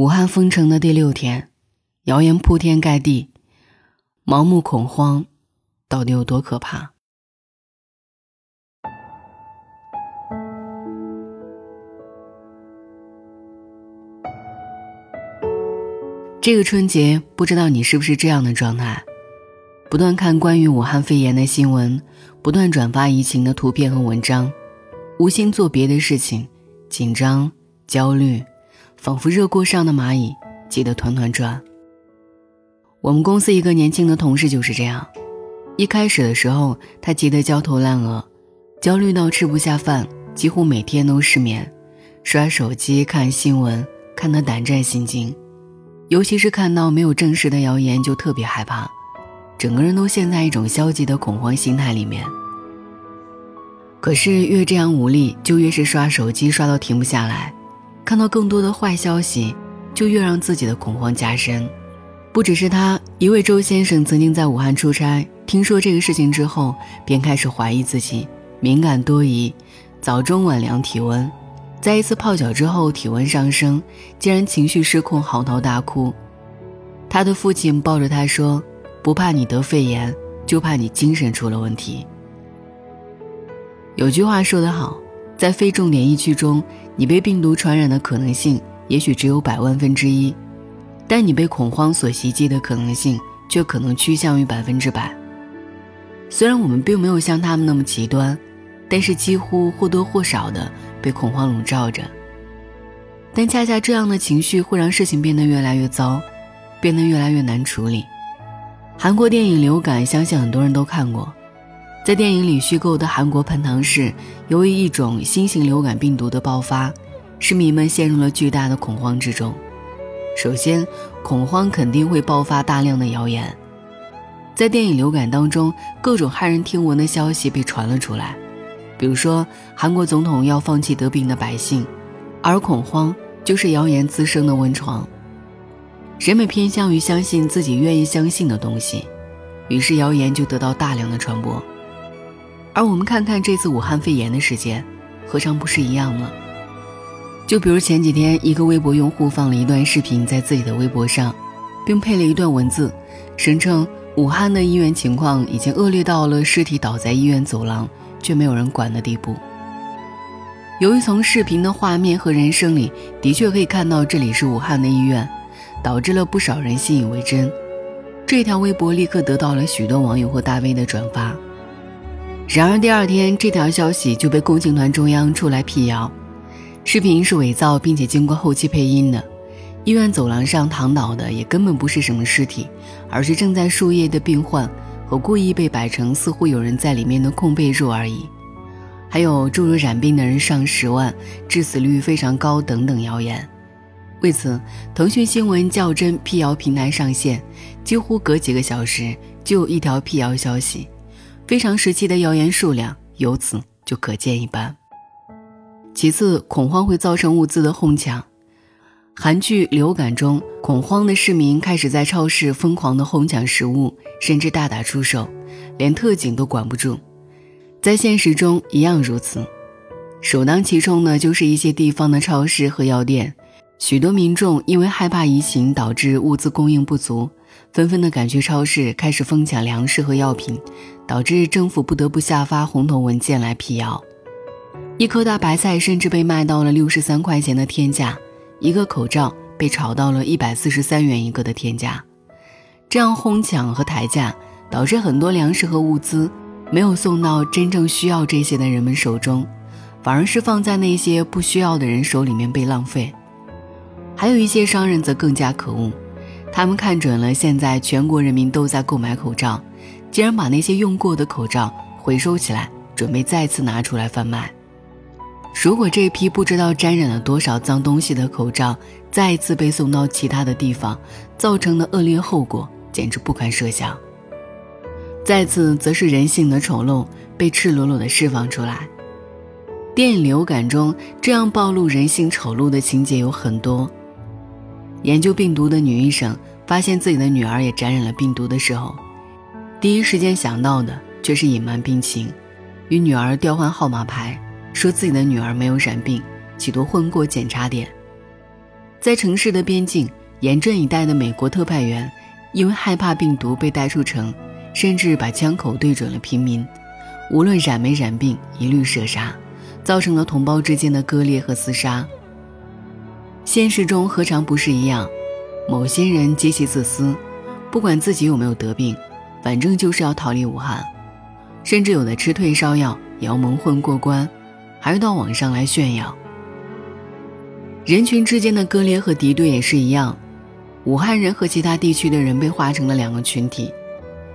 武汉封城的第六天，谣言铺天盖地，盲目恐慌到底有多可怕？这个春节，不知道你是不是这样的状态？不断看关于武汉肺炎的新闻，不断转发疫情的图片和文章，无心做别的事情，紧张、焦虑。仿佛热锅上的蚂蚁，急得团团转。我们公司一个年轻的同事就是这样，一开始的时候，他急得焦头烂额，焦虑到吃不下饭，几乎每天都失眠，刷手机看新闻，看得胆战心惊，尤其是看到没有证实的谣言，就特别害怕，整个人都陷在一种消极的恐慌心态里面。可是越这样无力，就越是刷手机，刷到停不下来。看到更多的坏消息，就越让自己的恐慌加深。不只是他，一位周先生曾经在武汉出差，听说这个事情之后，便开始怀疑自己敏感多疑，早中晚量体温，在一次泡脚之后体温上升，竟然情绪失控，嚎啕大哭。他的父亲抱着他说：“不怕你得肺炎，就怕你精神出了问题。”有句话说得好。在非重点疫区中，你被病毒传染的可能性也许只有百万分之一，但你被恐慌所袭击的可能性却可能趋向于百分之百。虽然我们并没有像他们那么极端，但是几乎或多或少的被恐慌笼罩着。但恰恰这样的情绪会让事情变得越来越糟，变得越来越难处理。韩国电影《流感》，相信很多人都看过。在电影里虚构的韩国盆塘市，由于一种新型流感病毒的爆发，市民们陷入了巨大的恐慌之中。首先，恐慌肯定会爆发大量的谣言。在电影《流感》当中，各种骇人听闻的消息被传了出来，比如说韩国总统要放弃得病的百姓，而恐慌就是谣言滋生的温床。人们偏向于相信自己愿意相信的东西，于是谣言就得到大量的传播。而我们看看这次武汉肺炎的事件，何尝不是一样呢？就比如前几天，一个微博用户放了一段视频在自己的微博上，并配了一段文字，声称武汉的医院情况已经恶劣到了尸体倒在医院走廊却没有人管的地步。由于从视频的画面和人声里的确可以看到这里是武汉的医院，导致了不少人信以为真。这条微博立刻得到了许多网友和大 V 的转发。然而第二天，这条消息就被共青团中央出来辟谣，视频是伪造并且经过后期配音的。医院走廊上躺倒的也根本不是什么尸体，而是正在输液的病患和故意被摆成似乎有人在里面的空被褥而已。还有诸如染病的人上十万、致死率非常高等等谣言。为此，腾讯新闻较真辟谣平台上线，几乎隔几个小时就有一条辟谣消息。非常时期的谣言数量由此就可见一斑。其次，恐慌会造成物资的哄抢。韩剧《流感》中，恐慌的市民开始在超市疯狂地哄抢食物，甚至大打出手，连特警都管不住。在现实中一样如此，首当其冲的就是一些地方的超市和药店。许多民众因为害怕疫情导致物资供应不足。纷纷的赶去超市，开始疯抢粮食和药品，导致政府不得不下发红头文件来辟谣。一颗大白菜甚至被卖到了六十三块钱的天价，一个口罩被炒到了一百四十三元一个的天价。这样哄抢和抬价，导致很多粮食和物资没有送到真正需要这些的人们手中，反而是放在那些不需要的人手里面被浪费。还有一些商人则更加可恶。他们看准了现在全国人民都在购买口罩，竟然把那些用过的口罩回收起来，准备再次拿出来贩卖。如果这批不知道沾染了多少脏东西的口罩再一次被送到其他的地方，造成的恶劣后果简直不堪设想。再次，则是人性的丑陋被赤裸裸地释放出来。电影《流感》中这样暴露人性丑陋的情节有很多。研究病毒的女医生发现自己的女儿也感染了病毒的时候，第一时间想到的却是隐瞒病情，与女儿调换号码牌，说自己的女儿没有染病，企图混过检查点。在城市的边境，严阵以待的美国特派员，因为害怕病毒被带出城，甚至把枪口对准了平民，无论染没染病，一律射杀，造成了同胞之间的割裂和厮杀。现实中何尝不是一样？某些人极其自私，不管自己有没有得病，反正就是要逃离武汉，甚至有的吃退烧药也要蒙混过关，还要到网上来炫耀。人群之间的割裂和敌对也是一样，武汉人和其他地区的人被划成了两个群体。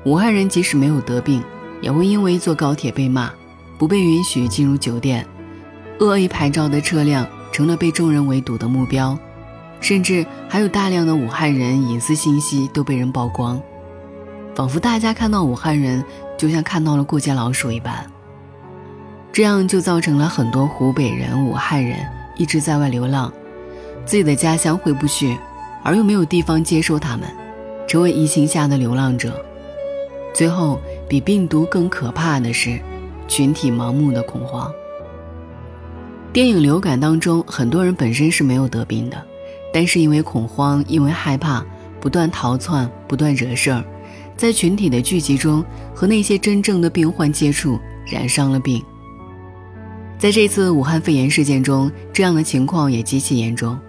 武汉人即使没有得病，也会因为坐高铁被骂，不被允许进入酒店，恶意牌照的车辆成了被众人围堵的目标，甚至还有大量的武汉人隐私信息都被人曝光，仿佛大家看到武汉人就像看到了过街老鼠一般。这样就造成了很多湖北人、武汉人。一直在外流浪，自己的家乡回不去，而又没有地方接收他们，成为疫情下的流浪者。最后，比病毒更可怕的是，群体盲目的恐慌。电影《流感》当中，很多人本身是没有得病的，但是因为恐慌，因为害怕，不断逃窜，不断惹事儿，在群体的聚集中和那些真正的病患接触，染上了病。在这次武汉肺炎事件中，这样的情况也极其严重。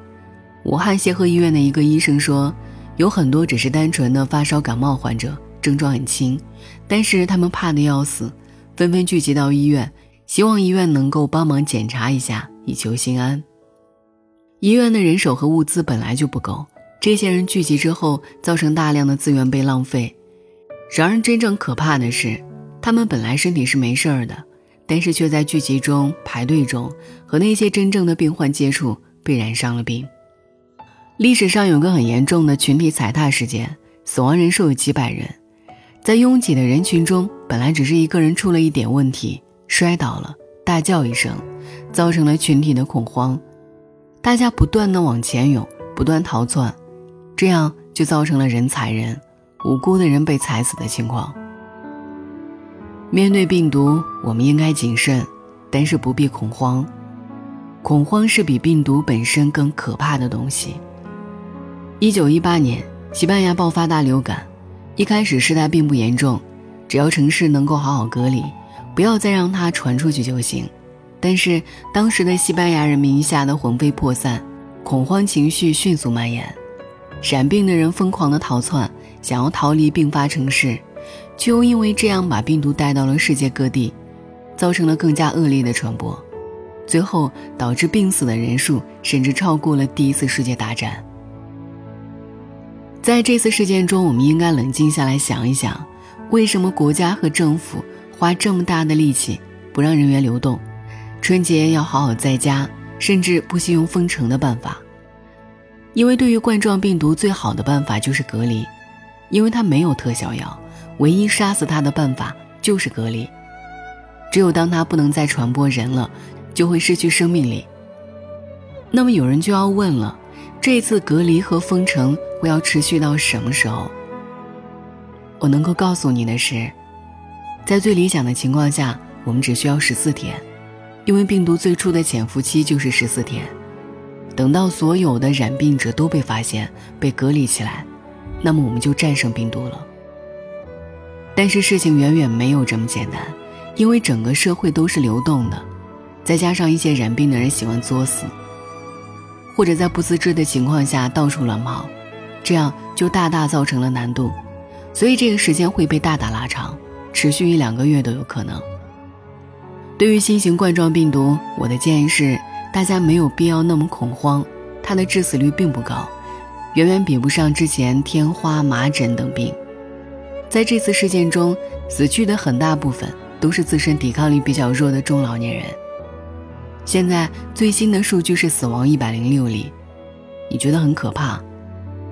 武汉协和医院的一个医生说，有很多只是单纯的发烧感冒患者，症状很轻，但是他们怕得要死，纷纷聚集到医院，希望医院能够帮忙检查一下，以求心安。医院的人手和物资本来就不够，这些人聚集之后，造成大量的资源被浪费。然而，真正可怕的是，他们本来身体是没事儿的。但是却在聚集中、排队中和那些真正的病患接触，被染上了病。历史上有个很严重的群体踩踏事件，死亡人数有几百人。在拥挤的人群中，本来只是一个人出了一点问题，摔倒了，大叫一声，造成了群体的恐慌，大家不断的往前涌，不断逃窜，这样就造成了人踩人，无辜的人被踩死的情况。面对病毒，我们应该谨慎，但是不必恐慌。恐慌是比病毒本身更可怕的东西。一九一八年，西班牙爆发大流感，一开始事态并不严重，只要城市能够好好隔离，不要再让它传出去就行。但是当时的西班牙人民吓得魂飞魄散，恐慌情绪迅速蔓延，染病的人疯狂的逃窜，想要逃离并发城市。却又因为这样把病毒带到了世界各地，造成了更加恶劣的传播，最后导致病死的人数甚至超过了第一次世界大战。在这次事件中，我们应该冷静下来想一想，为什么国家和政府花这么大的力气不让人员流动，春节要好好在家，甚至不惜用封城的办法？因为对于冠状病毒最好的办法就是隔离，因为它没有特效药。唯一杀死他的办法就是隔离。只有当他不能再传播人了，就会失去生命力。那么有人就要问了：这次隔离和封城会要持续到什么时候？我能够告诉你的是，在最理想的情况下，我们只需要十四天，因为病毒最初的潜伏期就是十四天。等到所有的染病者都被发现、被隔离起来，那么我们就战胜病毒了。但是事情远远没有这么简单，因为整个社会都是流动的，再加上一些染病的人喜欢作死，或者在不自知的情况下到处乱跑，这样就大大造成了难度，所以这个时间会被大大拉长，持续一两个月都有可能。对于新型冠状病毒，我的建议是，大家没有必要那么恐慌，它的致死率并不高，远远比不上之前天花、麻疹等病。在这次事件中，死去的很大部分都是自身抵抗力比较弱的中老年人。现在最新的数据是死亡一百零六例，你觉得很可怕？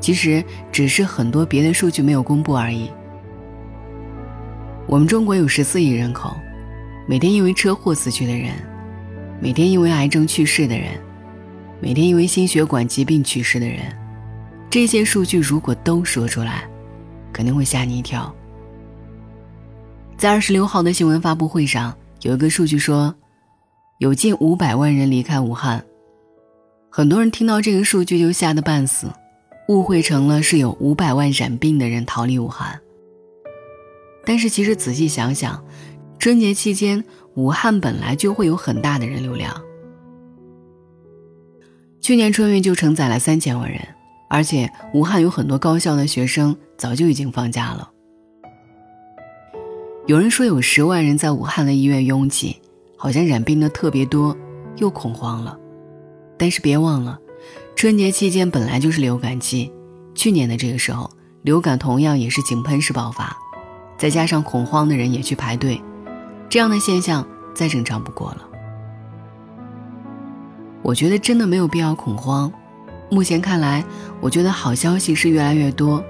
其实只是很多别的数据没有公布而已。我们中国有十四亿人口，每天因为车祸死去的人，每天因为癌症去世的人，每天因为心血管疾病去世的人，这些数据如果都说出来。肯定会吓你一跳。在二十六号的新闻发布会上，有一个数据说，有近五百万人离开武汉。很多人听到这个数据就吓得半死，误会成了是有五百万染病的人逃离武汉。但是其实仔细想想，春节期间武汉本来就会有很大的人流量。去年春运就承载了三千万人，而且武汉有很多高校的学生早就已经放假了。有人说有十万人在武汉的医院拥挤，好像染病的特别多，又恐慌了。但是别忘了，春节期间本来就是流感季，去年的这个时候流感同样也是井喷式爆发，再加上恐慌的人也去排队，这样的现象再正常不过了。我觉得真的没有必要恐慌。目前看来，我觉得好消息是越来越多。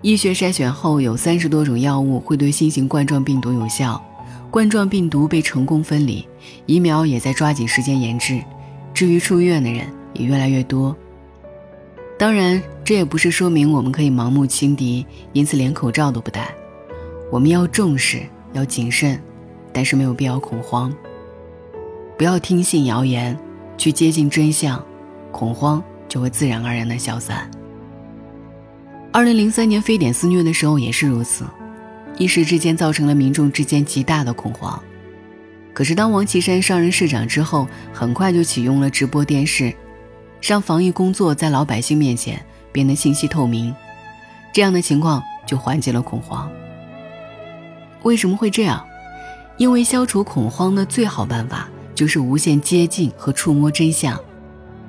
医学筛选后，有三十多种药物会对新型冠状病毒有效，冠状病毒被成功分离，疫苗也在抓紧时间研制。至于出院的人也越来越多。当然，这也不是说明我们可以盲目轻敌，因此连口罩都不戴。我们要重视，要谨慎，但是没有必要恐慌。不要听信谣言，去接近真相，恐慌就会自然而然的消散。二零零三年非典肆虐的时候也是如此，一时之间造成了民众之间极大的恐慌。可是当王岐山上任市长之后，很快就启用了直播电视，让防疫工作在老百姓面前变得信息透明，这样的情况就缓解了恐慌。为什么会这样？因为消除恐慌的最好办法。就是无限接近和触摸真相，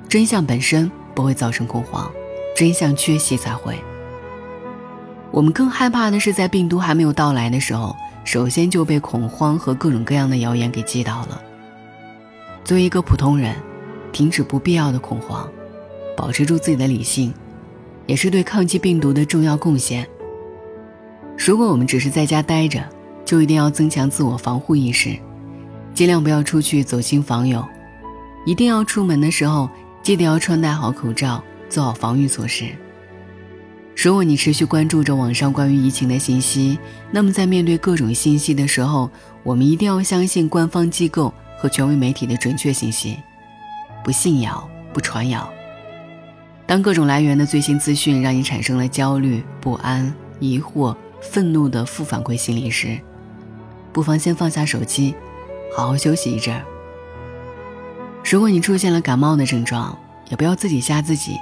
真相本身不会造成恐慌，真相缺席才会。我们更害怕的是在病毒还没有到来的时候，首先就被恐慌和各种各样的谣言给击倒了。作为一个普通人，停止不必要的恐慌，保持住自己的理性，也是对抗击病毒的重要贡献。如果我们只是在家待着，就一定要增强自我防护意识。尽量不要出去走亲访友，一定要出门的时候记得要穿戴好口罩，做好防御措施。如果你持续关注着网上关于疫情的信息，那么在面对各种信息的时候，我们一定要相信官方机构和权威媒体的准确信息，不信谣，不传谣。当各种来源的最新资讯让你产生了焦虑、不安、疑惑、愤怒的负反馈心理时，不妨先放下手机。好好休息一阵儿。如果你出现了感冒的症状，也不要自己吓自己。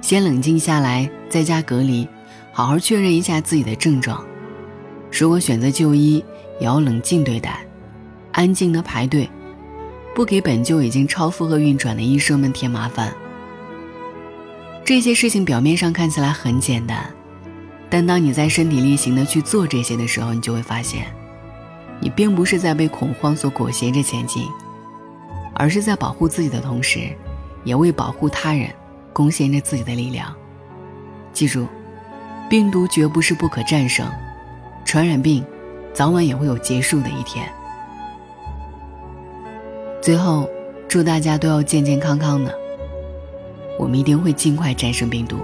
先冷静下来，在家隔离，好好确认一下自己的症状。如果选择就医，也要冷静对待，安静的排队，不给本就已经超负荷运转的医生们添麻烦。这些事情表面上看起来很简单，但当你在身体力行的去做这些的时候，你就会发现。你并不是在被恐慌所裹挟着前进，而是在保护自己的同时，也为保护他人贡献着自己的力量。记住，病毒绝不是不可战胜，传染病早晚也会有结束的一天。最后，祝大家都要健健康康的，我们一定会尽快战胜病毒。